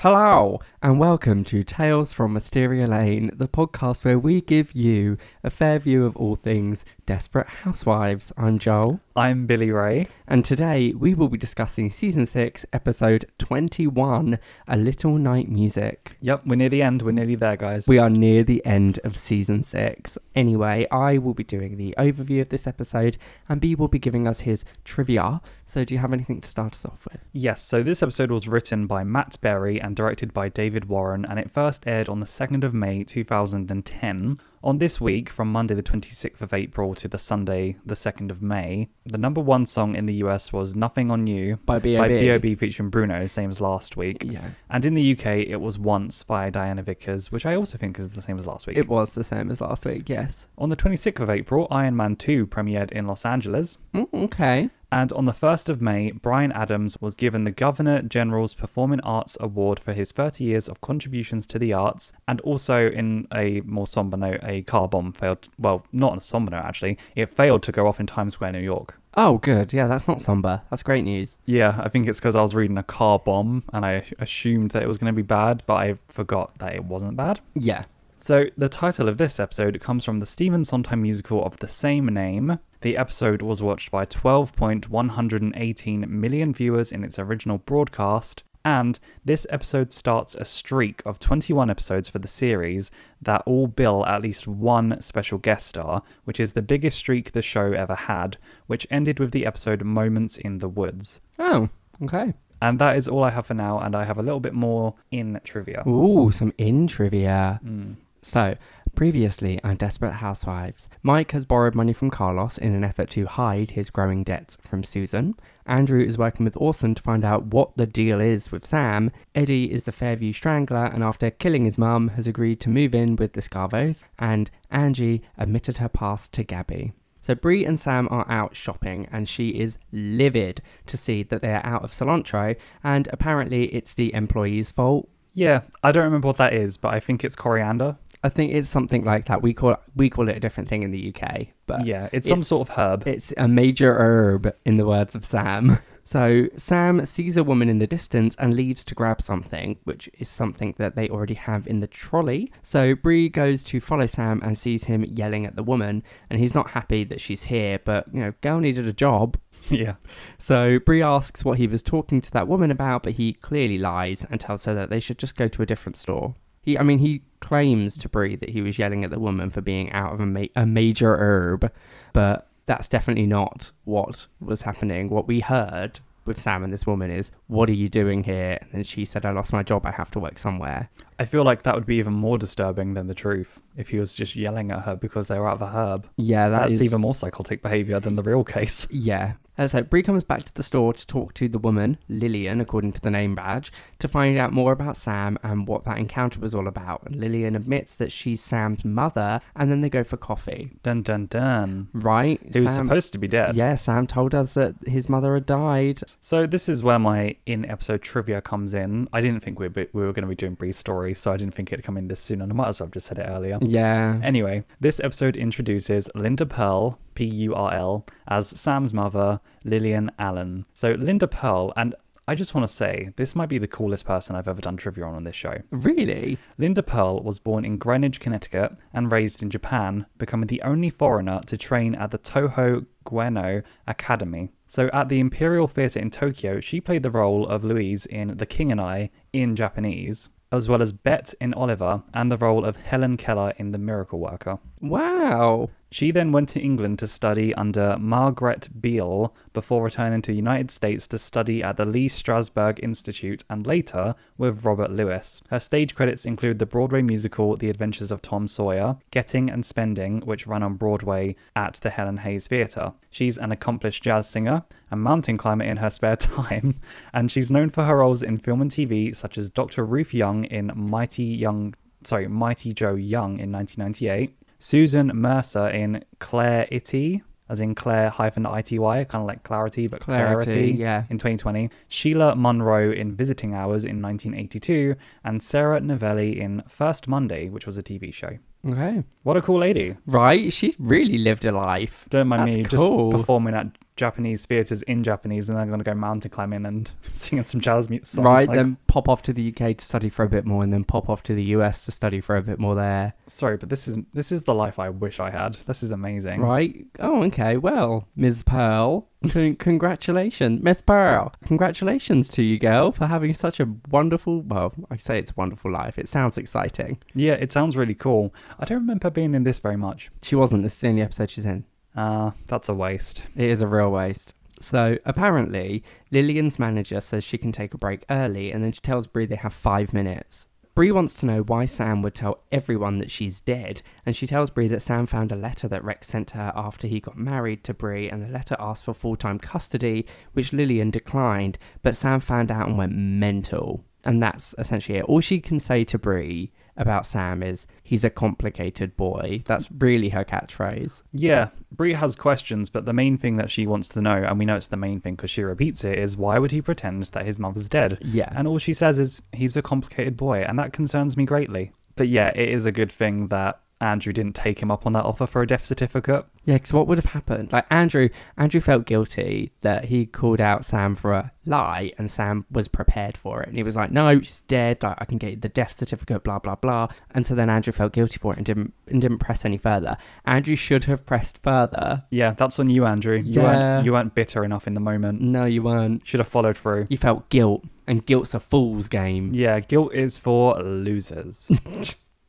Hello, and welcome to Tales from Wisteria Lane, the podcast where we give you a fair view of all things Desperate Housewives. I'm Joel, I'm Billy Ray. and today we will be discussing season 6, episode 21 A Little Night Music. Yep, we're near the end. We're nearly there, guys. We are near the end of season 6. Anyway, I will be doing the overview of this episode, and B will be giving us his trivia. So, do you have anything to start us off with? yes, so this episode was written by Matt Berry and directed by David Warren, and it first aired on the 2nd of May 2010. On this week, from Monday the 26th of April to the Sunday the 2nd of May, the number one song in the US was Nothing on You By B.O.B. featuring Bruno, same as last week. Yeah, And in the UK, it was Once by Diana Vickers, which I also think is the same as last week. it was the same as last week, yes. On the 26th of April, Iron Man 2 premiered in Los Angeles. Mm, okay. And on the 1st of May, Bryan Adams was given the Governor General's Performing Arts Award for his 30 years of contributions to the arts. And also, in a more somber note, a car bomb failed. Well, not on a somber note, actually. It failed to go off in Times Square, New York. Oh, good. Yeah, that's not somber. That's great news. Yeah, I think it's because I was reading a car bomb and I assumed that it was going to be bad, but I forgot that it wasn't bad. Yeah. So, the title of this episode comes from the Stephen Sondheim musical of the same name. The episode was watched by 12.118 million viewers in its original broadcast, and this episode starts a streak of 21 episodes for the series that all bill at least one special guest star, which is the biggest streak the show ever had, which ended with the episode Moments in the Woods. Oh, okay. And that is all I have for now, and I have a little bit more in trivia. Ooh, some in trivia. Mm. So, previously on Desperate Housewives, Mike has borrowed money from Carlos in an effort to hide his growing debts from Susan. Andrew is working with Orson to find out what the deal is with Sam. Eddie is the Fairview Strangler and after killing his mum has agreed to move in with the Scavos. And Angie admitted her past to Gabby. So Bree and Sam are out shopping and she is livid to see that they are out of cilantro and apparently it's the employee's fault. Yeah, I don't remember what that is, but I think it's coriander. I think it's something like that. We call we call it a different thing in the UK, but yeah, it's some it's- sort of herb. it's a major herb in the words of Sam. So Sam sees a woman in the distance and leaves to grab something, which is something that they already have in the trolley. So Bree goes to follow Sam and sees him yelling at the woman, and he's not happy that she's here, but you know, girl needed a job. yeah. So Bree asks what he was talking to that woman about, but he clearly lies and tells her that they should just go to a different store. He, I mean, he claims to Bree that he was yelling at the woman for being out of a, ma- a major herb, but that's definitely not what was happening. What we heard with Sam and this woman is, "What are you doing here?" And she said, "I lost my job. I have to work somewhere." I feel like that would be even more disturbing than the truth if he was just yelling at her because they were out of a herb. Yeah, that That's is- even more psychotic behavior than the real case. Yeah. As I Bree comes back to the store to talk to the woman, Lillian, according to the name badge, to find out more about Sam and what that encounter was all about. And Lillian admits that she's Sam's mother, and then they go for coffee. Dun dun dun. Right? He was supposed to be dead. Yeah, Sam told us that his mother had died. So this is where my in-episode trivia comes in. I didn't think we were, we were going to be doing Bree's story, so I didn't think it'd come in this soon, and I might as well have just said it earlier. Yeah. Anyway, this episode introduces Linda Purl, P U R L, as Sam's mother, Lillian Allen. So, Linda Purl, and I just want to say, this might be the coolest person I've ever done trivia on on this show. Really? Linda Purl was born in Greenwich, Connecticut, and raised in Japan, becoming the only foreigner to train at the Toho Geino Academy. So, at the Imperial Theatre in Tokyo, she played the role of Louise in The King and I in Japanese, as well as Bet in Oliver, and the role of Helen Keller in The Miracle Worker. Wow. She then went to England to study under Margaret Beale before returning to the United States to study at the Lee Strasberg Institute and later with Robert Lewis. Her stage credits include the Broadway musical The Adventures of Tom Sawyer, Getting and Spending, which ran on Broadway at the Helen Hayes Theatre. She's an accomplished jazz singer, a mountain climber in her spare time, and she's known for her roles in film and TV such as Dr. Ruth Young in Mighty Young sorry, Mighty Joe Young in 1998, Susan Mercer in Claire Itty, as in Claire hyphen ITY, kind of like clarity, but Clarity, clarity, yeah. in 2020, Sheila Monroe in Visiting Hours in 1982, and Sarah Novelli in First Monday, which was a TV show. Okay. What a cool lady. Right? She's really lived a life. Don't mind That's me cool. just performing at Japanese theaters in Japanese, and then I'm gonna go mountain climbing and singing some jazz music songs. right, Like, then pop off to the UK to study for a bit more, and then pop off to the US to study for a bit more there. sorry, but this is this is the life I wish I had. This is amazing. Right? Oh, okay. Well, Ms. Purl, con- congratulations, Miss Purl. Congratulations to you, girl, for having such a wonderful. Well, I say it's a wonderful life. It sounds exciting. Yeah, it sounds really cool. I don't remember being in this very much. She wasn't. This is the only episode she's in. Uh, that's a waste. It is a real waste. So apparently, Lillian's manager says she can take a break early, and then she tells Bree they have five minutes. Bree wants to know why Sam would tell everyone that she's dead, and she tells Bree that Sam found a letter that Rex sent to her after he got married to Bree, and the letter asked for full time custody, which Lillian declined, but Sam found out and went mental. And that's essentially it. All she can say to Bree about Sam is he's a complicated boy. That's really her catchphrase. Yeah, Bree has questions, but the main thing that she wants to know, and we know it's the main thing because she repeats it, is why would he pretend that his mother's dead? Yeah. And all she says is he's a complicated boy, and that concerns me greatly. But yeah, it is a good thing that Andrew didn't take him up on that offer for a death certificate. Yeah, because what would have happened? Like Andrew, Andrew felt guilty that he called out Sam for a lie, and Sam was prepared for it, and he was like, "No, she's dead. Like I can get the death certificate." Blah blah blah. And so then Andrew felt guilty for it and didn't and didn't press any further. Andrew should have pressed further. Yeah, that's on you, Andrew. You Yeah. weren't you weren't bitter enough in the moment. No, you weren't. Should have followed through. You felt guilt, and guilt's a fool's game. Yeah, guilt is for losers.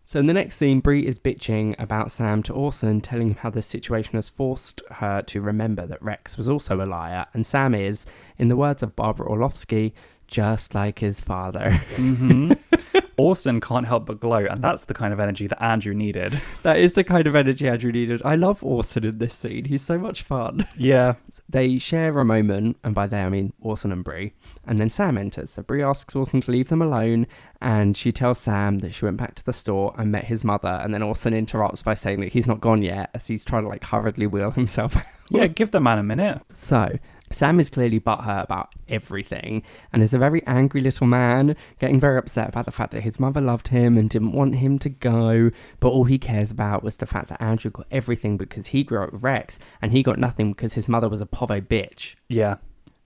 So in the next scene, Bree is bitching about Sam to Orson, telling him how the situation has forced her to remember that Rex was also a liar, and Sam is, in the words of Barbara Orlovsky, just like his father. hmm Orson can't help but glow, and that's the kind of energy that Andrew needed. that is the kind of energy Andrew needed. I love Orson in this scene. He's so much fun. Yeah, They share a moment, and by they I mean Orson and Bree, and then Sam enters. So Bree asks Orson to leave them alone, and she tells Sam that she went back to the store and met his mother, and then Orson interrupts by saying that he's not gone yet, as he's trying to like hurriedly wheel himself out. yeah. Give the man a minute. So, Sam is clearly butthurt about everything and is a very angry little man, getting very upset about the fact that his mother loved him and didn't want him to go, but all he cares about was the fact that Andrew got everything because he grew up with Rex and he got nothing because his mother was a povo bitch. Yeah,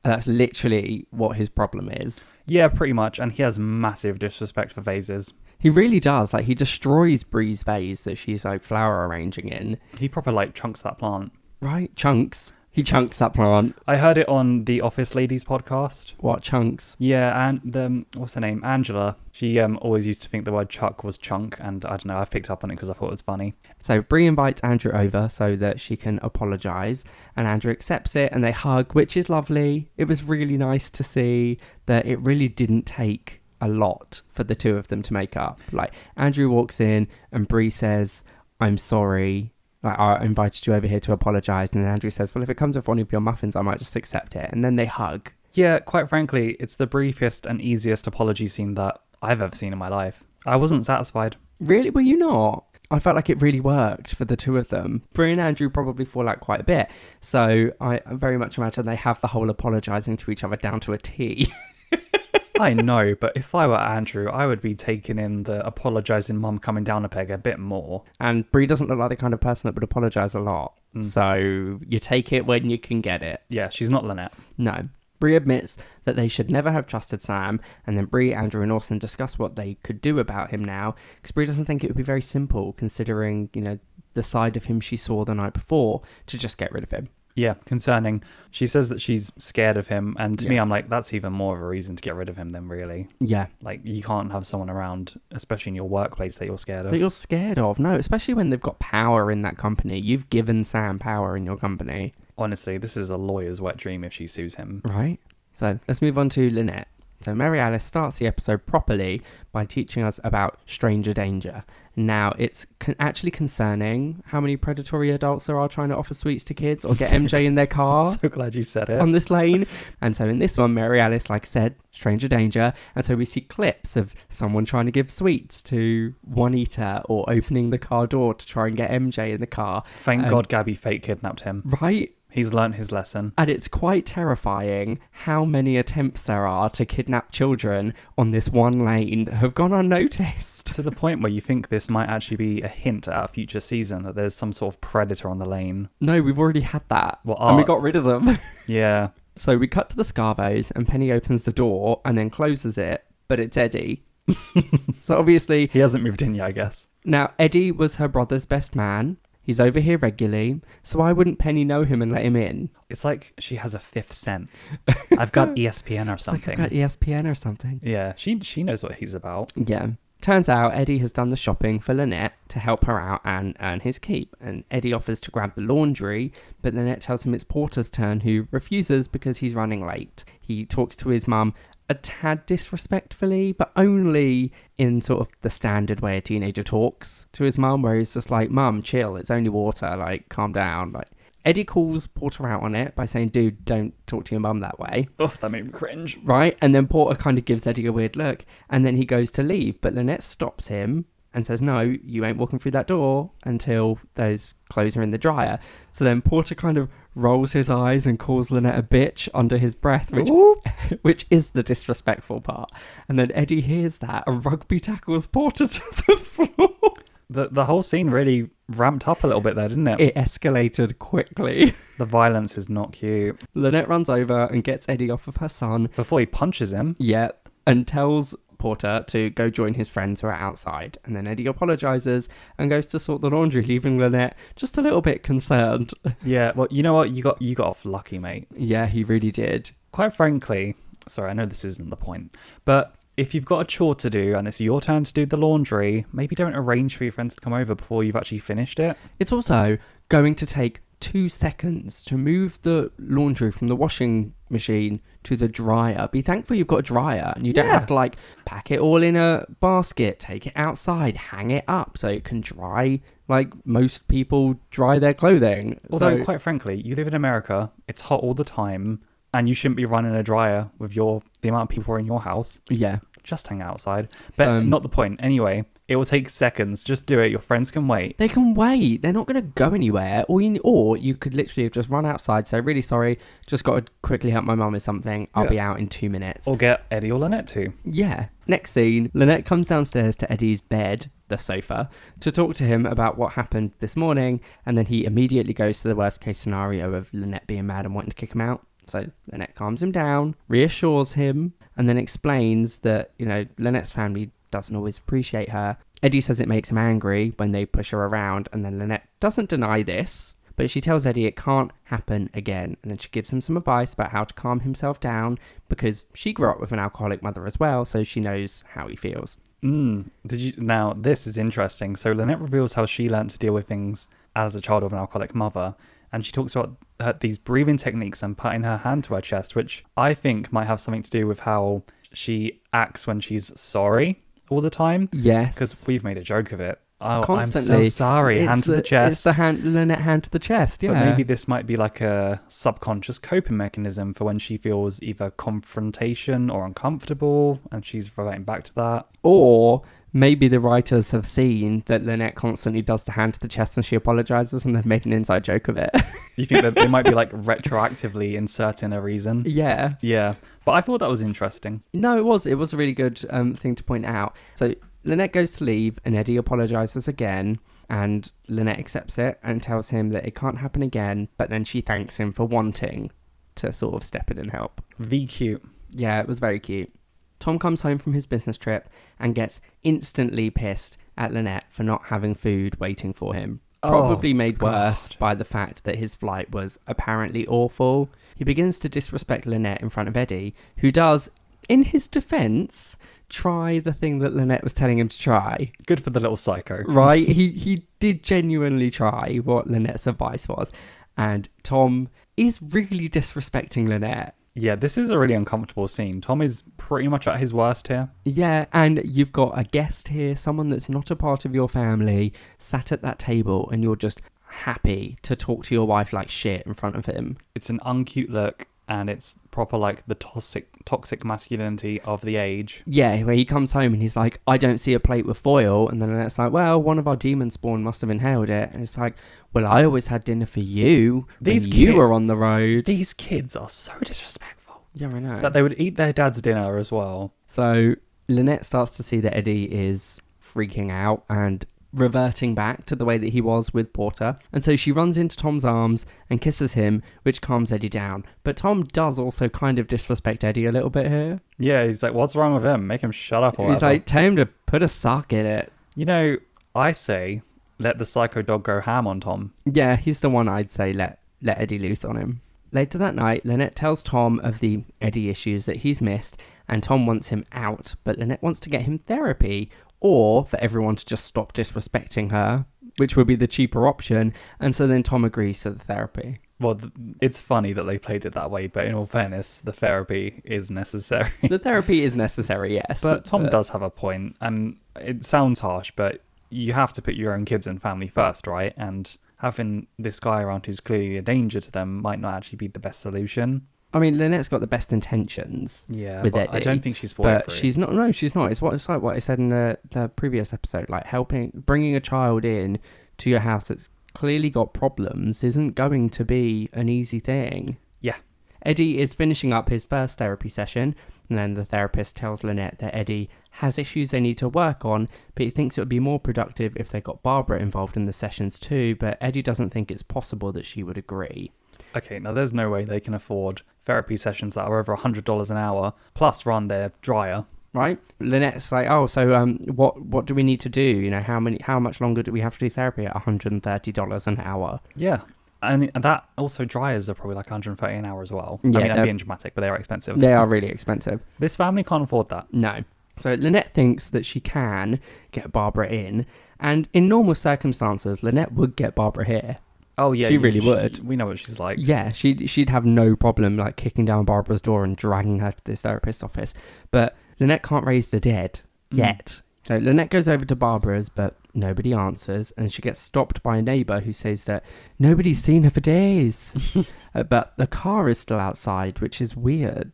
And that's literally what his problem is. yeah, pretty much. And he has massive disrespect for vases. He really does. Like, he destroys Bree's vase that she's like flower arranging in. He proper like chunks that plant. Right? Chunks. He chunks that plant. I heard it on the Office Ladies podcast. What chunks? Yeah, and um, what's her name? Angela. She um always used to think the word chuck was chunk, and I don't know. I've picked up on it because I thought it was funny. So Bree invites Andrew over so that she can apologize, and Andrew accepts it, and they hug, which is lovely. It was really nice to see that it really didn't take a lot for the two of them to make up. Like Andrew walks in, and Bree says, "I'm sorry." Like I invited you over here to apologize, and then Andrew says, "Well, if it comes with one of your muffins, I might just accept it." And then they hug. Yeah, quite frankly, it's the briefest and easiest apology scene that I've ever seen in my life. I wasn't satisfied. Really? Were you not? I felt like it really worked for the two of them. Bree and Andrew probably fall out quite a bit. So I very much imagine they have the whole apologising to each other down to a T. I know, but if I were Andrew, I would be taking in the apologizing mum coming down a peg a bit more. and Bree doesn't look like the kind of person that would apologise a lot. Mm. So you take it when you can get it. Yeah, she's not Lynette. No. Bree admits that they should never have trusted Sam, and then Bree, Andrew, and Orson discuss what they could do about him now, because Bree doesn't think it would be very simple, considering, you know, the side of him she saw the night before, to just get rid of him. Yeah, concerning. She says that she's scared of him, and to me, I'm like, that's even more of a reason to get rid of him than really. Yeah. Like, you can't have someone around, especially in your workplace, that you're scared of. That you're scared of. No, especially when they've got power in that company. You've given Sam power in your company. Honestly, this is a lawyer's wet dream if she sues him. Right. So let's move on to Lynette. So Mary Alice starts the episode properly by teaching us about stranger danger. Now, it's con- actually concerning how many predatory adults there are trying to offer sweets to kids or get MJ in their car So glad you said it. on this lane. And so in this one, Mary Alice, like I said, stranger danger. And so we see clips of someone trying to give sweets to Juanita or opening the car door to try and get MJ in the car. Thank um, God Gabby fake kidnapped him. Right? He's learnt his lesson. And it's quite terrifying how many attempts there are to kidnap children on this one lane that have gone unnoticed. To the point where you think this might actually be a hint at a future season that there's some sort of predator on the lane. No, we've already had that. What and we got rid of them. Yeah. so we cut to the Scavos, and Penny opens the door and then closes it, but it's Eddie. so obviously, He hasn't moved in yet, I guess. now Eddie was her brother's best man. He's over here regularly, so why wouldn't Penny know him and let him in? It's like she has a fifth sense. I've got ESPN or It's like something. I've got ESPN or something. Yeah, she she knows what he's about. Yeah. Turns out Eddie has done the shopping for Lynette to help her out and earn his keep. And Eddie offers to grab the laundry, but Lynette tells him it's Porter's turn, who refuses because he's running late. He talks to his mum a tad disrespectfully, but only in sort of the standard way a teenager talks to his mum, where he's just like, Mum, chill, it's only water, like, calm down. Like, Eddie calls Porter out on it by saying, Dude, don't talk to your mum that way Oh, that made me cringe. right? And then Porter kind of gives Eddie a weird look, and then he goes to leave, but Lynette stops him and says, "No, you ain't walking through that door until those clothes are in the dryer." So then Porter kind of rolls his eyes and calls Lynette a bitch under his breath, which which is the disrespectful part. And then Eddie hears that and rugby tackles Porter to the floor. The the whole scene really ramped up a little bit there, didn't it? It escalated quickly. The violence is not cute. Lynette runs over and gets Eddie off of her son, Before he punches him, Yeah, and tells Porter to go join his friends who are outside. And then Eddie apologizes and goes to sort the laundry, leaving Lynette just a little bit concerned. yeah. Well, you know what? You got you got off lucky, mate. yeah, he really did. Quite frankly, sorry, I know this isn't the point, but if you've got a chore to do and it's your turn to do the laundry, maybe don't arrange for your friends to come over before you've actually finished it. It's also going to take two seconds to move the laundry from the washing machine to the dryer. Be thankful you've got a dryer and you don't Yeah. have to like pack it all in a basket, take it outside, hang it up so it can dry like most people dry their clothing. Although, So- quite frankly, you live in America, it's hot all the time, and you shouldn't be running a dryer with your the amount of people in your house. yeah. Just hang outside. But So- um, not the point. Anyway, it will take seconds. Just do it. Your friends can wait. They can wait. They're not going to go anywhere. Or you, or you could literally have just run outside. Say, really sorry, just got to quickly help my mum with something. I'll Yeah. be out in two minutes. Or get Eddie or Lynette to. Yeah. Next scene, Lynette comes downstairs to Eddie's bed, the sofa, to talk to him about what happened this morning, and then he immediately goes to the worst case scenario of Lynette being mad and wanting to kick him out. So Lynette calms him down, reassures him, and then explains that, you know, Lynette's family doesn't always appreciate her. Eddie says it makes him angry when they push her around, and then Lynette doesn't deny this. But she tells Eddie it can't happen again, and then she gives him some advice about how to calm himself down because she grew up with an alcoholic mother as well, so she knows how he feels. Mm. Did you now? This is interesting. So Lynette reveals how she learned to deal with things as a child of an alcoholic mother, and she talks about her, these breathing techniques and putting her hand to her chest, which I think might have something to do with how she acts when she's sorry all the time. Yes, Because we've made a joke of it. Oh, I'm Constantly. so sorry. It's hand to the, It's chest. It's the hand, Lynette hand to the chest. Yeah, But maybe this might be like a subconscious coping mechanism for when she feels either confrontation or uncomfortable, and she's relating back to that. or maybe the writers have seen that Lynette constantly does the hand to the chest when she apologizes, and they've made an inside joke of it. You think that they might be like retroactively inserting a reason? yeah, Yeah, but I thought that was interesting. No, it was. It was a really good um, thing to point out. So Lynette goes to leave, and Eddie apologizes again, and Lynette accepts it and tells him that it can't happen again. But then she thanks him for wanting to sort of step in and help. V cute. Yeah, it was very cute. Tom comes home from his business trip and gets instantly pissed at Lynette for not having food waiting for him. Oh, Probably made worse by the fact that his flight was apparently awful. He begins to disrespect Lynette in front of Eddie, who does, in his defense, try the thing that Lynette was telling him to try. Good for the little psycho. Right? he he did genuinely try what Lynette's advice was. And Tom is really disrespecting Lynette. Yeah, this is a really uncomfortable scene. Tom is pretty much at his worst here. Yeah, and you've got a guest here, someone that's not a part of your family, sat at that table, and you're just happy to talk to your wife like shit in front of him. It's an uncute look. And it's proper like the toxic toxic masculinity of the age. Yeah, where he comes home and he's like, I don't see a plate with foil. And then it's like, well, one of our demon spawn must have inhaled it. And it's like, well, I always had dinner for you. These These you were on the road. These kids are so disrespectful. yeah, I know. That they would eat their dad's dinner as well. So Lynette starts to see that Eddie is freaking out and reverting back to the way that he was with Porter. And so she runs into Tom's arms and kisses him, which calms Eddie down. But Tom does also kind of disrespect Eddie a little bit here. Yeah, he's like, what's wrong with him? Make him shut up or He's whatever. like, tell him to put a sock in it. You know, I say let the psycho dog go ham on Tom. Yeah, he's the one I'd say let let Eddie loose on him. Later that night, Lynette tells Tom of the Eddie issues that he's missed, and Tom wants him out, but Lynette wants to get him therapy, or for everyone to just stop disrespecting her, which would be the cheaper option. And so then Tom agrees to the therapy. Well, th- it's funny that they played it that way, but in all fairness, the therapy is necessary. The therapy is necessary, yes. but Tom does have a point, and it sounds harsh, but you have to put your own kids and family first, right? And having this guy around who's clearly a danger to them might not actually be the best solution. I mean, Lynette's got the best intentions. Yeah, With but I don't think she's for it. But she's not. No, she's not. It's what it's like. What I said in the, the previous episode, like helping, bringing a child in to your house that's clearly got problems, isn't going to be an easy thing. Yeah. Eddie is finishing up his first therapy session, and then the therapist tells Lynette that Eddie has issues they need to work on, but he thinks it would be more productive if they got Barbara involved in the sessions too. But Eddie doesn't think it's possible that she would agree. Okay, now there's no way they can afford therapy sessions that are over $100 an hour, plus run their dryer. right? Lynette's like, oh, so um, what what do we need to do? You know, how many, how much longer do we have to do therapy at one hundred and thirty dollars an hour? Yeah. And that also dryers are probably like 130 an hour as well. Yeah, I mean, they're- being dramatic, but they are expensive. They are really expensive. This family can't afford that. No. So Lynette thinks that she can get Barbara in, and in normal circumstances, Lynette would get Barbara here. Oh yeah, She really would. We know what she's like. Yeah, she'd she'd have no problem like kicking down Barbara's door and dragging her to this therapist's office. But Lynette can't raise the dead Mm. yet. So Lynette goes over to Barbara's, but nobody answers, and she gets stopped by a neighbour who says that nobody's seen her for days. Uh, but the car is still outside, which is weird.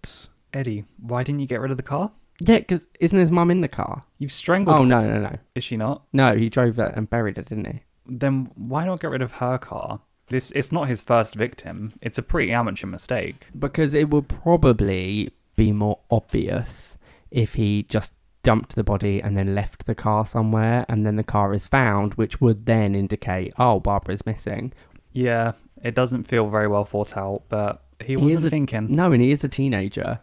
Eddie, why didn't you get rid of the car? Yeah, because isn't his mum in the car? You've strangled. Oh no, no, no, Is she not? no! He drove it and buried it, didn't he? Then why not get rid of her car? This it's not his first victim. It's a pretty amateur mistake. Because it would probably be more obvious if he just dumped the body and then left the car somewhere, and then the car is found, which would then indicate, oh, Barbara's missing. Yeah, it doesn't feel very well thought out, but he wasn't a- thinking. No, and he is a teenager.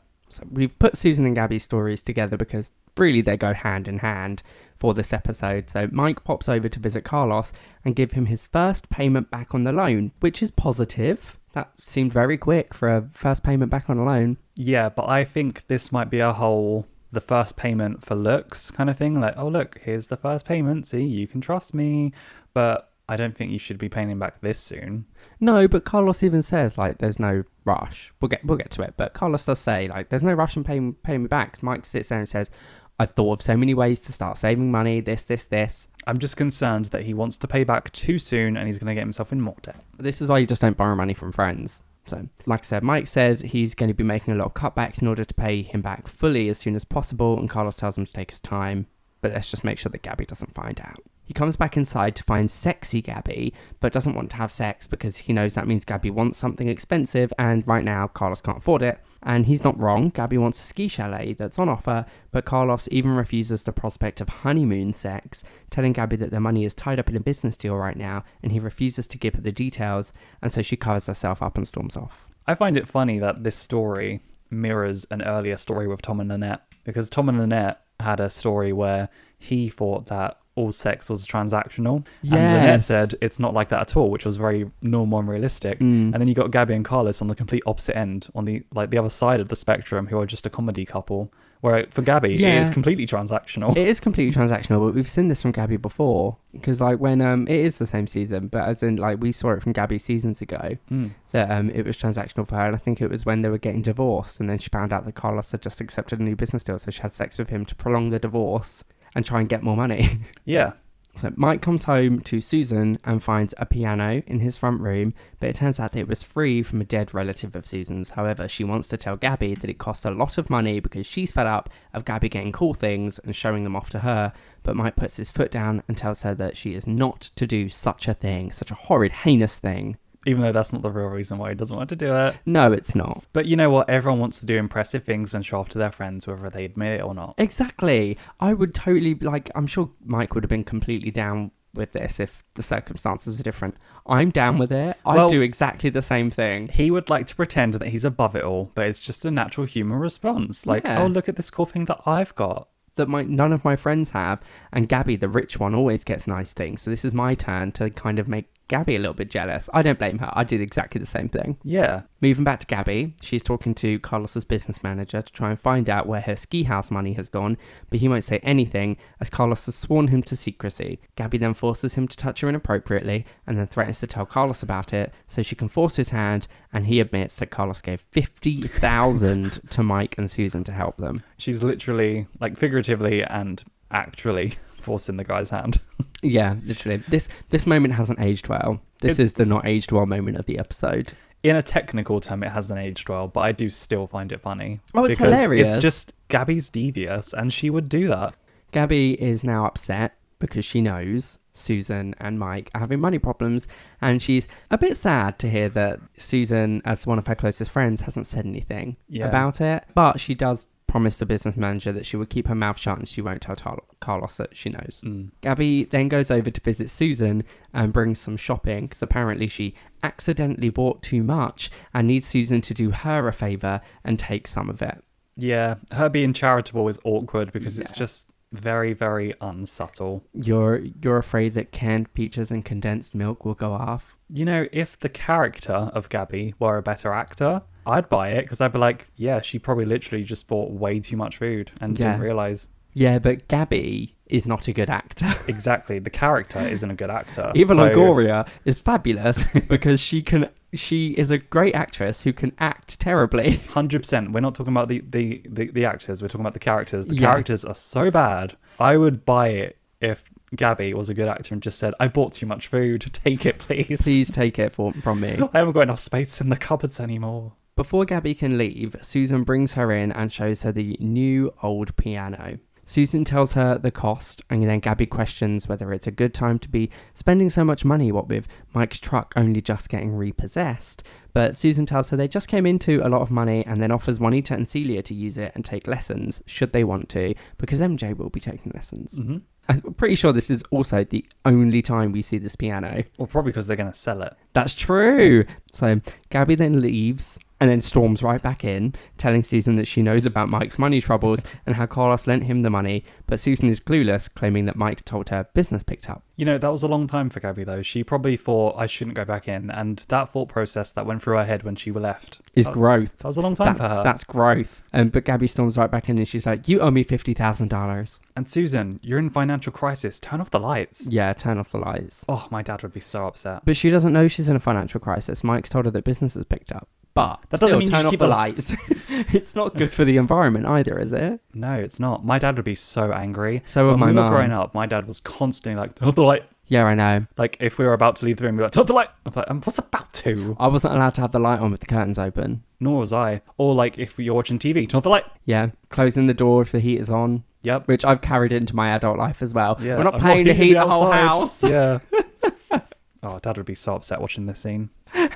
We've put Susan and Gabby's stories together because really they go hand in hand for this episode. So Mike pops over to visit Carlos and give him his first payment back on the loan, which is positive. That seemed very quick for a first payment back on a loan. Yeah, but I think this might be a whole the first payment for looks kind of thing. Like, oh look, here's the first payment. See, you can trust me. But I don't think you should be paying him back this soon. No, but Carlos even says like there's no rush. We'll get we'll get to it, but Carlos does say like there's no rush in paying paying me back. Mike sits there and says, "I've thought of so many ways to start saving money. This, this, this. I'm just concerned that he wants to pay back too soon and he's going to get himself in more debt. This is why you just don't borrow money from friends." So, like I said, Mike said he's going to be making a lot of cutbacks in order to pay him back fully as soon as possible, and Carlos tells him to take his time. But let's just make sure that Gabby doesn't find out. He comes back inside to find sexy Gabby, but doesn't want to have sex because he knows that means Gabby wants something expensive, and right now Carlos can't afford it. And he's not wrong. Gabby wants a ski chalet that's on offer, but Carlos even refuses the prospect of honeymoon sex, telling Gabby that their money is tied up in a business deal right now, and he refuses to give her the details, and so she covers herself up and storms off. I find it funny that this story mirrors an earlier story with Tom and Nanette because Tom and Nanette had a story where he thought that all sex was transactional. And Nanette Yes. said it's not like that at all, which was very normal and realistic. Mm. And then you got Gabby and Carlos on the complete opposite end, on the like the other side of the spectrum, who are just a comedy couple. Where for Gabby, it Yeah. is completely transactional. It is completely transactional, but we've seen this from Gabby before. Because like when um it is the same season, but as in like we saw it from Gabby seasons ago Mm. that um it was transactional for her, and I think it was when they were getting divorced, and then she found out that Carlos had just accepted a new business deal, so she had sex with him to prolong the divorce and try and get more money. Yeah, So Mike comes home to Susan and finds a piano in his front room, but it turns out that it was free from a dead relative of Susan's. However, she wants to tell Gabby that it costs a lot of money because she's fed up of Gabby getting cool things and showing them off to her. But Mike puts his foot down and tells her that she is not to do such a thing, such a horrid, heinous thing. Even though that's not the real reason why he doesn't want to do it. No, it's not. But you know what? Everyone wants to do impressive things and show off to their friends, whether they admit it or not. Exactly. I would totally like. I'm sure Mike would have been completely down with this if the circumstances were different. I'm down with it. I'd Well- do exactly the same thing. He would like to pretend that he's above it all, but it's just a natural human response. Like, Yeah. oh, look at this cool thing that I've got. That my none of my friends have, and Gabby, the rich one, always gets nice things. So this is my turn to kind of make Gabby a little bit jealous. I don't blame her. I did exactly the same thing. Yeah. Moving back to Gabby, she's talking to Carlos's business manager to try and find out where her ski house money has gone, but he won't say anything as Carlos has sworn him to secrecy. Gabby then forces him to touch her inappropriately and then threatens to tell Carlos about it so she can force his hand, and he admits that Carlos gave 50,000 to Mike and Susan to help them. She's literally, like, figuratively and actually forcing the guy's hand. Yeah, literally. This this moment hasn't aged well. This It- is the not aged well moment of the episode. In a technical term, it hasn't aged well, but I do still find it funny. Oh, it's hilarious. It's just Gabby's devious, and she would do that. Gabby is now upset because she knows Susan and Mike are having money problems, and she's a bit sad to hear that Susan, as one of her closest friends, hasn't said anything Yeah. about it. But she does promise the business manager that she would keep her mouth shut and she won't tell Tar- Carlos that she knows. Mm. Gabby then goes over to visit Susan and brings some shopping because apparently she accidentally bought too much and needs Susan to do her a favour and take some of it. Yeah, her being charitable is awkward because it's just very, very unsubtle. You're you're afraid that canned peaches and condensed milk will go off. You know, if the character of Gabby were a better actor, I'd buy it because I'd be like, yeah, she probably literally just bought way too much food and Yeah. didn't realize. Yeah, but Gabby is not a good actor. Exactly, the character isn't a good actor. Eva So- Longoria is fabulous because she can she is a great actress who can act terribly. Hundred percent. We're not talking about the, the, the, the actors. We're talking about the characters. The Yeah. characters are so bad. I would buy it if Gabby was a good actor and just said, "I bought too much food. Take it, please. Please take it for, from me. I haven't got enough space in the cupboards anymore." Before Gabby can leave, Susan brings her in and shows her the new old piano. Susan tells her the cost, and then Gabby questions whether it's a good time to be spending so much money, what with Mike's truck only just getting repossessed. But Susan tells her they just came into a lot of money and then offers Juanita and Celia to use it and take lessons, should they want to, because MJ will be taking lessons. Mm-hmm. I'm pretty sure this is also the only time we see this piano. Well, probably because they're going to sell it. That's true. So Gabby then leaves and then storms right back in, telling Susan that she knows about Mike's money troubles and how Carlos lent him the money, but Susan is clueless, claiming that Mike told her business picked up. You know, that was a long time for Gabby, though. She probably thought I shouldn't go back in, and that thought process that went through her head when she left Is that, growth. that was a long time That's, for her. that's growth. Um, but Gabby storms right back in and she's like, You owe me $50,000. And Susan, you're in financial crisis. Turn off the lights. Yeah, turn off the lights. Oh, my dad would be so upset. But she doesn't know she's in a financial crisis. Mike's told her that business has picked up. But That doesn't mean you turn should off keep the lights. it's not good for the environment either, is it? No, it's not. My dad would be so angry. So would when my we were mum. growing up, my dad was constantly like, turn off the light. Yeah, I know. Like, if we were about to leave the room, we'd be like, turn off the light. I'm like, um, what's about to? I wasn't allowed to have the light on with the curtains open. Nor was I. Or, like, if you're watching TV, turn off the light. Yeah, closing the door if the heat is on, Yep. which I've carried into my adult life as well. Yeah, We're not I'm paying to heating heat the whole outside. house. Yeah. oh, dad would be so upset watching this scene.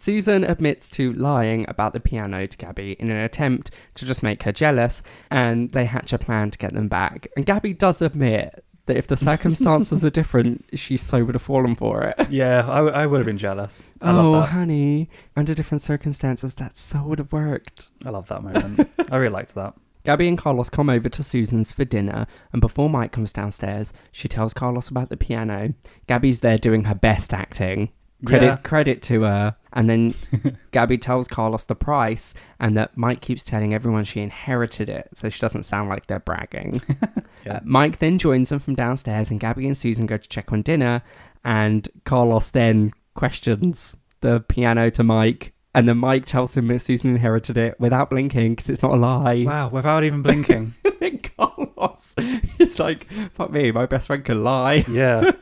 Susan admits to lying about the piano to Gabby in an attempt to just make her jealous, and they hatch a plan to get them back. And Gabby does admit that if the circumstances were different, she so would have fallen for it. Yeah, I, w- I would have been jealous. I oh, love that. honey, under different circumstances, that so would have worked. I love that moment. I really liked that. Gabby and Carlos come over to Susan's for dinner, and before Mike comes downstairs, she tells Carlos about the piano. Gabby's there doing her best acting. Credit Yeah. credit to her. And then Gabby tells Carlos the price, and that Mike keeps telling everyone she inherited it, so she doesn't sound like they're bragging. Yeah. Uh, Mike then joins them from downstairs, and Gabby and Susan go to check on dinner, and Carlos then questions the piano to Mike. And then Mike tells him that Susan inherited it without blinking because it's not a lie. Wow, without even blinking. Carlos Carlos. It's like, fuck me, my best friend can lie. Yeah.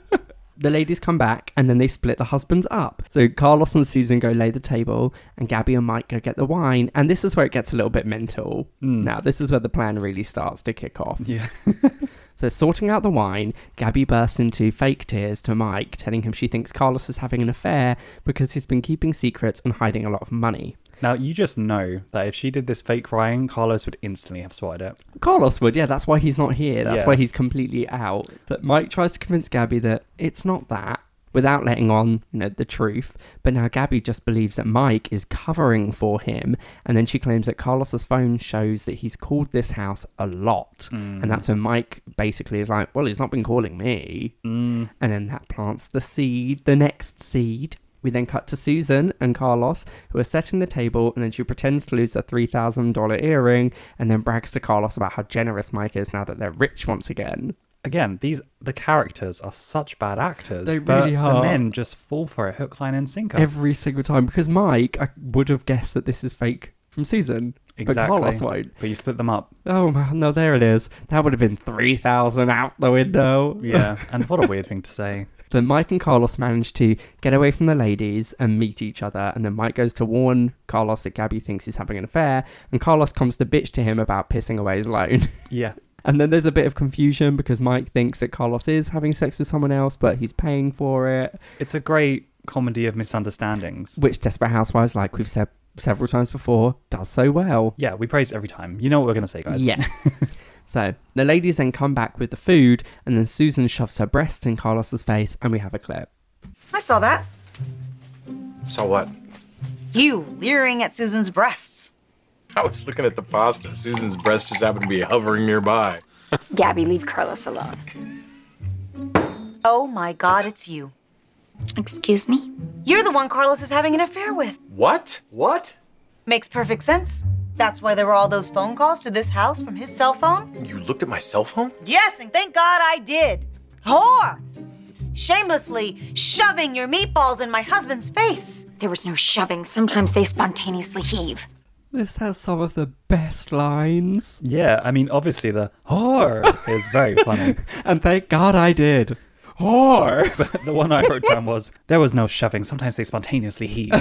The ladies come back and then they split the husbands up. So Carlos and Susan go lay the table and Gabby and Mike go get the wine. And this is where it gets a little bit mental. Mm. Now, this is where the plan really starts to kick off. Yeah. So, sorting out the wine, Gabby bursts into fake tears to Mike, telling him she thinks Carlos is having an affair because he's been keeping secrets and hiding a lot of money. Now you just know that if she did this fake crying, Carlos would instantly have spotted it. Carlos would, yeah, that's why he's not here. That's Yeah. why he's completely out. But Mike tries to convince Gabby that it's not that without letting on, you know, the truth. But now Gabby just believes that Mike is covering for him. And then she claims that Carlos's phone shows that he's called this house a lot. And that's when Mike basically is like, well, he's not been calling me. Mm. And then that plants the seed, the next seed. We then cut to Susan and Carlos, who are setting the table, and then she pretends to lose a $3,000 earring and then brags to Carlos about how generous Mike is now that they're rich once again. Again, these the characters are such bad actors. They but really The are. men just fall for it, hook, line, and sinker. Every single time. Because Mike, I would have guessed that this is fake from Susan. But. Carlos won't. But you split them up. Oh, man, no, there it is. That would have been 3000 out the window. Yeah. and what a weird thing to say. Then Mike and Carlos manage to get away from the ladies and meet each other. And then Mike goes to warn Carlos that Gabby thinks he's having an affair. And Carlos comes to bitch to him about pissing away his loan. Yeah. and then there's a bit of confusion because Mike thinks that Carlos is having sex with someone else, but he's paying for it. It's a great comedy of misunderstandings. Which Desperate Housewives, like we've said several times before, does so well. Yeah, we praise every time. You know what we're going to say, guys. Yeah. so the ladies then come back with the food, and then Susan shoves her breast in Carlos's face, and we have a clip. I saw that. Saw what? You leering at Susan's breasts. I was looking at the pasta. Susan's breast just happened to be hovering nearby. Gabby, leave Carlos alone. Oh my god, it's you. Excuse me? You're the one Carlos is having an affair with. What? What? Makes perfect sense. That's why there were all those phone calls to this house from his cell phone? You looked at my cell phone? Yes, and thank God I did. Whore! Shamelessly shoving your meatballs in my husband's face. There was no shoving. Sometimes they spontaneously heave. This has some of the best lines. Yeah, I mean, obviously the whore is very funny. And thank God I did. Whore! But the one I wrote down was, there was no shoving. Sometimes they spontaneously heave.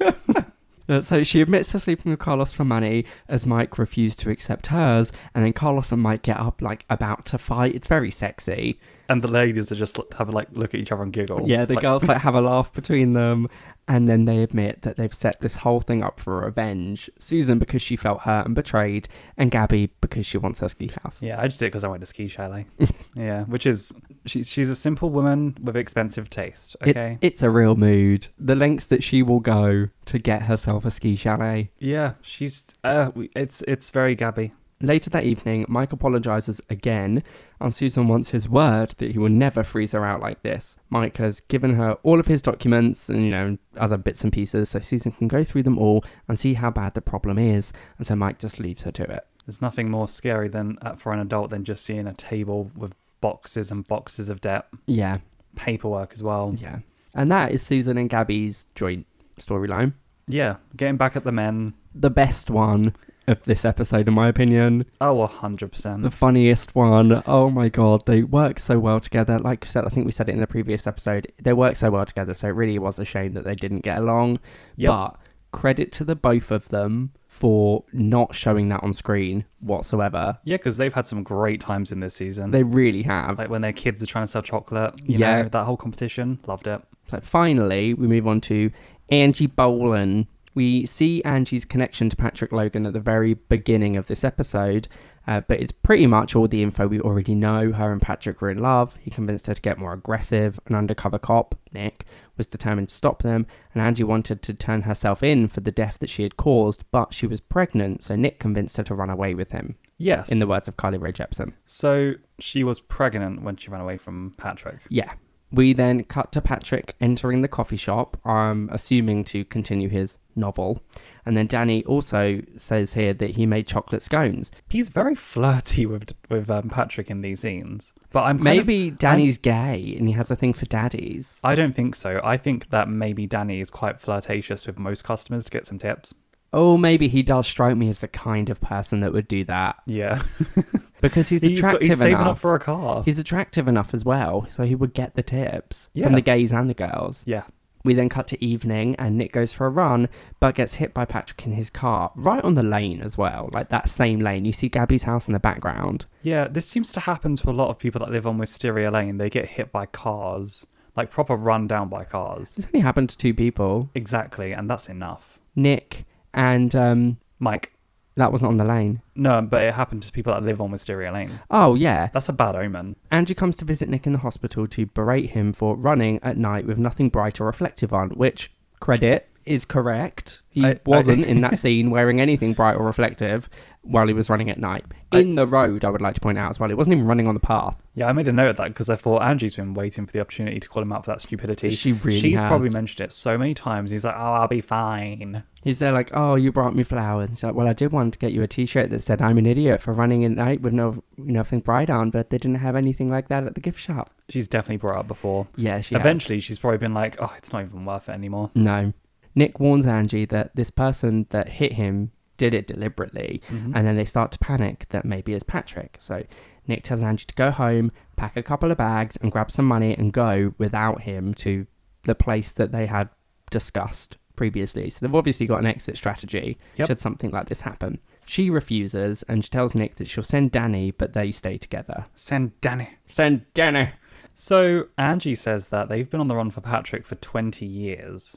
Uh, so she admits to sleeping with Carlos for money as Mike refused to accept hers, and then Carlos and Mike get up like about to fight. It's very sexy. and the ladies are just have a like look at each other and giggle. Yeah, the Like, girls like have a laugh between them, and then they admit that they've set this whole thing up for revenge. Susan because she felt hurt and betrayed, and Gabby because she wants her ski house. Yeah, I just did it because I went to ski chalet. yeah, which is she's she's a simple woman with expensive taste. It- Okay. it's a real mood. The lengths that she will go to get herself a ski chalet. yeah, she's uh, it's it's very Gabby. Later that evening, Mike apologizes again, and Susan wants his word that he will never freeze her out like this. Mike has given her all of his documents and, you know, other bits and pieces so Susan can go through them all and see how bad the problem is, and so Mike just leaves her to it. There's nothing more scary than uh, for an adult than just seeing a table with boxes and boxes of debt, Yeah, paperwork as well. yeah. And that is Susan and Gabby's joint storyline. Yeah, getting back at the men. The best one of this episode, in my opinion. Oh, a hundred percent. The funniest one. Oh my god, they work so well together. Like I said, I think we said it in the previous episode. They work so well together, so it really was a shame that they didn't get along. Yep. But credit to the both of them for not showing that on screen whatsoever. Yeah, because they've had some great times in this season. They really have. like when their kids are trying to sell chocolate. You Yeah. know, that whole competition. Loved it. So finally, we move on to Angie Bolen. We see Angie's connection to Patrick Logan at the very beginning of this episode, uh, but it's pretty much all the info we already know. Her and Patrick were in love. He convinced her to get more aggressive. An undercover cop, Nick, was determined to stop them, and Angie wanted to turn herself in for the death that she had caused, but she was pregnant, so Nick convinced her to run away with him, Yes. in the words of Carly Rae Jepsen. so she was pregnant when she ran away from Patrick. Yeah. We then cut to Patrick entering the coffee shop, I'm um, assuming to continue his novel. And then Danny also says here that he made chocolate scones. He's very flirty with with um, Patrick in these scenes, but I'm Maybe of, Danny's gay and he has a thing for daddies. I don't think so. I think that maybe Danny is quite flirtatious with most customers to get some tips. Oh, maybe he does strike me as the kind of person that would do that. Yeah. because he's He's, got, attractive he's saving enough. up for a car. He's attractive enough as well, so he would get the tips Yeah. from the gays and the girls. Yeah. We then cut to evening, and Nick goes for a run, but gets hit by Patrick in his car, right on the lane as well, like that same lane. You see Gabby's house in the background. Yeah, this seems to happen to a lot of people that live on Wisteria Lane. They get hit by cars, like proper run down by cars. This only happened to two people Exactly, and that's enough. Nick and um, Mike, that wasn't on the lane. no, but it happened to people that live on Wisteria Lane. Oh, yeah. That's a bad omen. Angie comes to visit Nick in the hospital to berate him for running at night with nothing bright or reflective on, which, credit, is correct. He I- I- wasn't in that scene wearing anything bright or reflective while he was running at night. In the road, I would like to point out as well. He wasn't even running on the path. Yeah, I made a note of that because I thought Angie's been waiting for the opportunity to call him out for that stupidity. She really She's has. probably mentioned it so many times. He's like, "Oh, I'll be fine." He's there like, oh, you brought me flowers. She's like, well, I did want to get you a T-shirt that said I'm an idiot for running at night with no nothing bright on, but they didn't have anything like that at the gift shop. She's definitely brought up before. Yeah, she has. Eventually, she's probably been like, "Oh, it's not even worth it anymore." No. Nick warns Angie that this person that hit him did it deliberately, Mhm. and then they start to panic that maybe it's Patrick. So Nick tells Angie to go home, pack a couple of bags, and grab some money and go without him to the place that they had discussed previously. So they've obviously got an exit strategy Yep. should something like this happen. She refuses and she tells Nick that she'll send Danny, but they stay together. Send Danny. Send Danny! So Angie says that they've been on the run for Patrick for 20 years,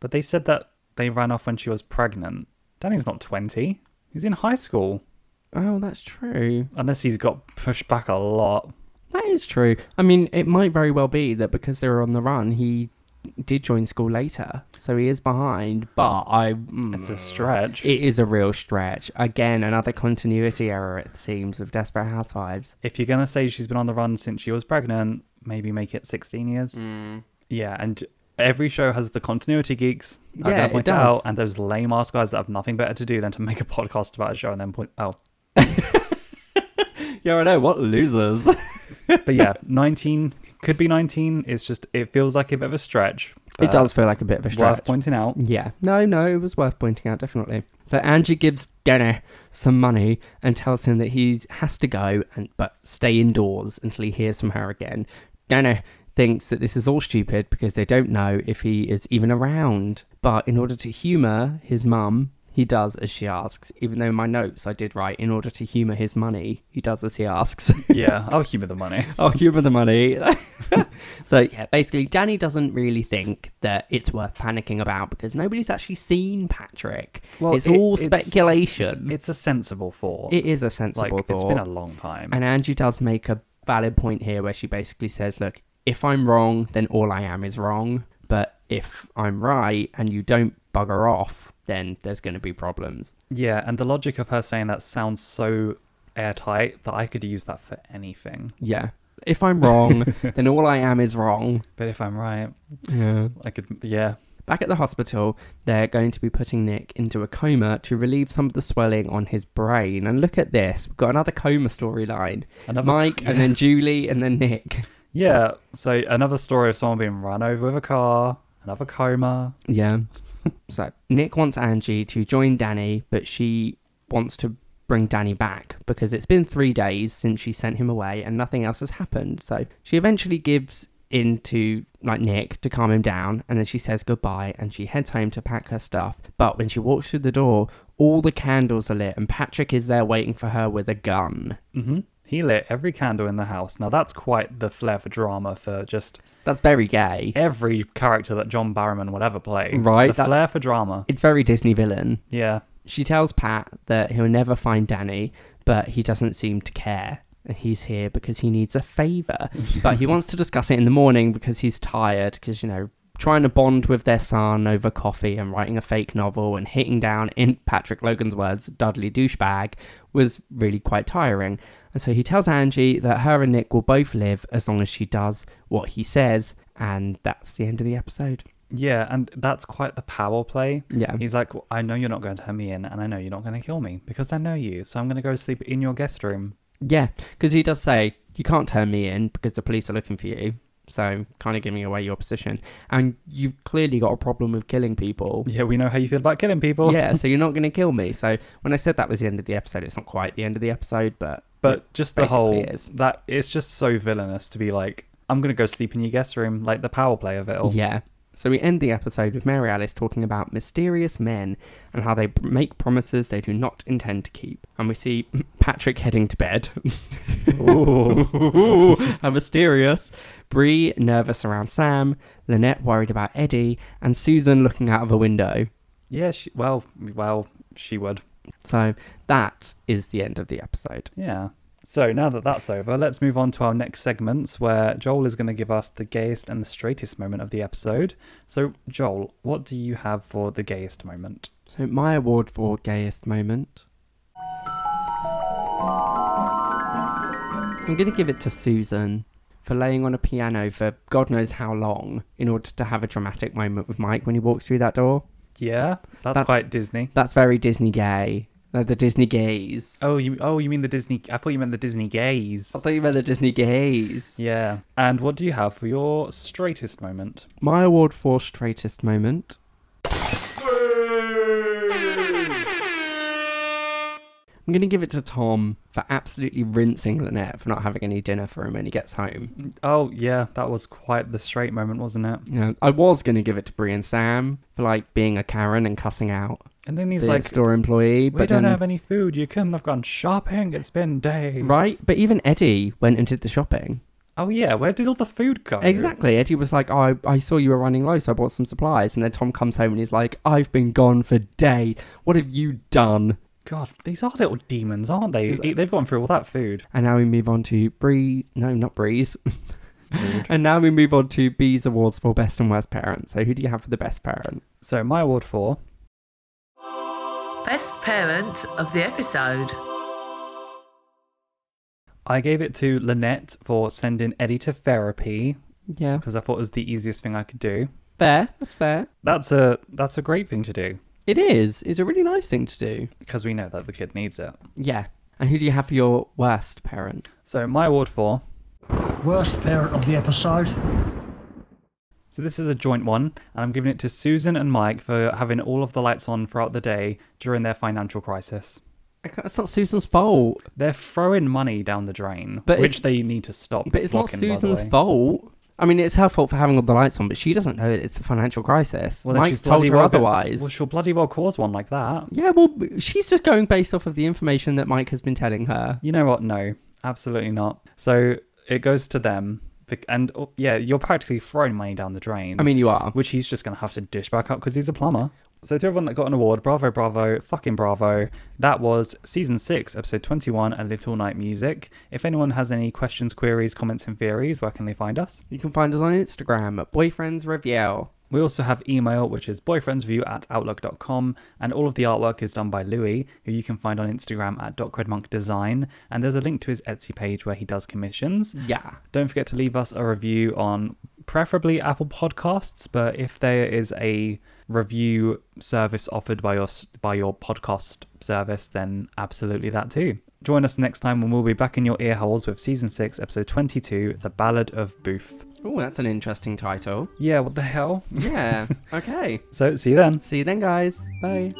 but they said that they ran off when she was pregnant. Danny's not 20. He's in high school, Oh, that's true. unless he's got pushed back a lot. That is true. I mean, it might very well be that because they were on the run, he did join school later, so he is behind. But I, mm, It's a stretch. it is a real stretch. Again, another continuity error it seems with Desperate Housewives. If you're gonna say she's been on the run since she was pregnant, maybe make it 16 years. Yeah, and every show has the continuity geeks. I'm Yeah, gonna it does. out, and those lame ass guys that have nothing better to do than to make a podcast about a show and then point. Oh, Yeah, I know. What losers? but yeah, 19 could be 19. It's just it feels like a bit of a stretch. it does feel like a bit of a stretch. Worth pointing out. Yeah. No, no, it was worth pointing out, definitely. So Angie gives Danny some money and tells him that he has to go and but stay indoors until he hears from her again. Danny thinks that this is all stupid because they don't know if he is even around. But in order to humour his mum, he does as she asks. Even though in my notes I did write in order to humour his money, he does as he asks. Yeah, I'll humor the money. I'll humour the money. so yeah, basically, Danny doesn't really think that it's worth panicking about because nobody's actually seen Patrick. Well, it's it- all it's- speculation. It's a sensible thought. it is a sensible like thought. it's been a long time. and Angie does make a valid point here where she basically says, "Look, if I'm wrong, then all I am is wrong. But if I'm right and you don't bugger off, then there's going to be problems." yeah, and the logic of her saying that sounds so airtight that I could use that for anything. Yeah. If I'm wrong, then all I am is wrong. But if I'm right, Yeah. I could. Yeah, Back at the hospital, they're going to be putting Nick into a coma to relieve some of the swelling on his brain. And look at this, we've got another coma storyline. another Mike, and then Julie, and then Nick. Yeah, so another story of someone being run over with a car, another coma. Yeah. so Nick wants Angie to join Danny, but she wants to bring Danny back because it's been three days since she sent him away and nothing else has happened. So she eventually gives in to like Nick to calm him down and then she says goodbye and she heads home to pack her stuff. But when she walks through the door, all the candles are lit and Patrick is there waiting for her with a gun. hmm He lit every candle in the house. Now that's quite the flair for drama for just That's very gay. every character that John Barrowman would ever play. Right, The that- flair for drama. It's very Disney villain. Yeah. She tells Pat that he'll never find Danny, but he doesn't seem to care. And he's here because he needs a favour. but he wants to discuss it in the morning because he's tired, because, you know, trying to bond with their son over coffee and writing a fake novel and hitting down, in Patrick Logan's words, Dudley douchebag, was really quite tiring. And so he tells Angie that her and Nick will both live as long as she does what he says. And that's the end of the episode. Yeah, and that's quite the power play. Yeah. He's like, "Well, I know you're not going to turn me in, and I know you're not going to kill me because I know you. So I'm going to go sleep in your guest room. Yeah, because he does say you can't turn me in because the police are looking for you. So, kind of giving away your position. And you've clearly got a problem with killing people. Yeah, we know how you feel about killing people. yeah, so you're not going to kill me. So, when I said that was the end of the episode, it's not quite the end of the episode, but. But just the whole is. that it's just so villainous to be like, I'm gonna go sleep in your guest room, like the power play of it all. Yeah. So we end the episode with Mary Alice talking about mysterious men and how they make promises they do not intend to keep. And we see Patrick heading to bed. Ooh, how mysterious. Bree nervous around Sam, Lynette worried about Eddie, and Susan looking out of a window. Yeah, she, well, well, she would. So that is the end of the episode. Yeah. So now that that's over, let's move on to our next segments where Joel is going to give us the gayest and the straightest moment of the episode. So, Joel, what do you have for the gayest moment? So my award for gayest moment. I'm going to give it to Susan for laying on a piano for God knows how long in order to have a dramatic moment with Mike when he walks through that door. Yeah, that's, That's- quite Disney. That's very Disney gay. Like the Disney gays. Oh, you oh you mean the Disney? I thought you meant the Disney gays. I thought you meant the Disney gays. Yeah. And what do you have for your straightest moment? My award for straightest moment. I'm going to give it to Tom for absolutely rinsing Lynette for not having any dinner for him when he gets home. Oh yeah, that was quite the straight moment, wasn't it? You know, I was going to give it to Bree and Sam for like being a Karen and cussing out And then he's the like, store employee. "We But don't then, have any food. You couldn't have gone shopping. It's been days." right? But even Eddie went and did the shopping. Oh yeah, where did all the food go? Exactly. Eddie was like, oh, I, I saw you were running low, so I bought some supplies. And then Tom comes home and he's like, I've been gone for days. What have you done? God, these are little demons, aren't they? They've gone through all that food. And now we move on to Bree. No, not Breeze. and now we move on to B's awards for best and worst parent. So who do you have for the best parent? So my award for Best parent of the episode. I gave it to Lynette for sending Eddie to therapy Yeah, because I thought it was the easiest thing I could do. fair. That's fair. That's a that's a great thing to do It is. It's a really nice thing to do. because we know that the kid needs it. Yeah. And who do you have for your worst parent? So my award for Worst parent of the episode. so this is a joint one, and I'm giving it to Susan and Mike for having all of the lights on throughout the day during their financial crisis. I can't- It's not Susan's fault. They're throwing money down the drain, But which it's- they need to stop. But it's not blocking, by the Susan's way. fault. I mean, it's her fault for having all the lights on, but she doesn't know it's a financial crisis. Well, then Mike's she's told bloody her well go- otherwise. Well, she'll bloody well cause one like that. Yeah, well, she's just going based off of the information that Mike has been telling her. You know what? No, absolutely not. So it goes to them, and oh, yeah, you're practically throwing money down the drain. I mean, you are. which he's just going to have to dish back up because he's a plumber. So to everyone that got an award, bravo, bravo, fucking bravo. That was season six, episode 21, A Little Night Music. If anyone has any questions, queries, comments, and theories, where can they find us? You can find us on Instagram at Boyfriends Review. We also have email, which is boyfriendsreview at outlook.com, and all of the artwork is done by Louis, who you can find on Instagram at .credmonkdesign, and there's a link to his Etsy page where he does commissions. Yeah. Don't forget to leave us a review on preferably Apple Podcasts, but if there is a review service offered by your by your podcast service, then absolutely that too. Join us next time when we'll be back in your ear holes with season 6, episode 22, The Ballad of Booth. Oh, that's an interesting title. Yeah, what the hell? Yeah. okay. So, see you then. See you then, guys. Bye.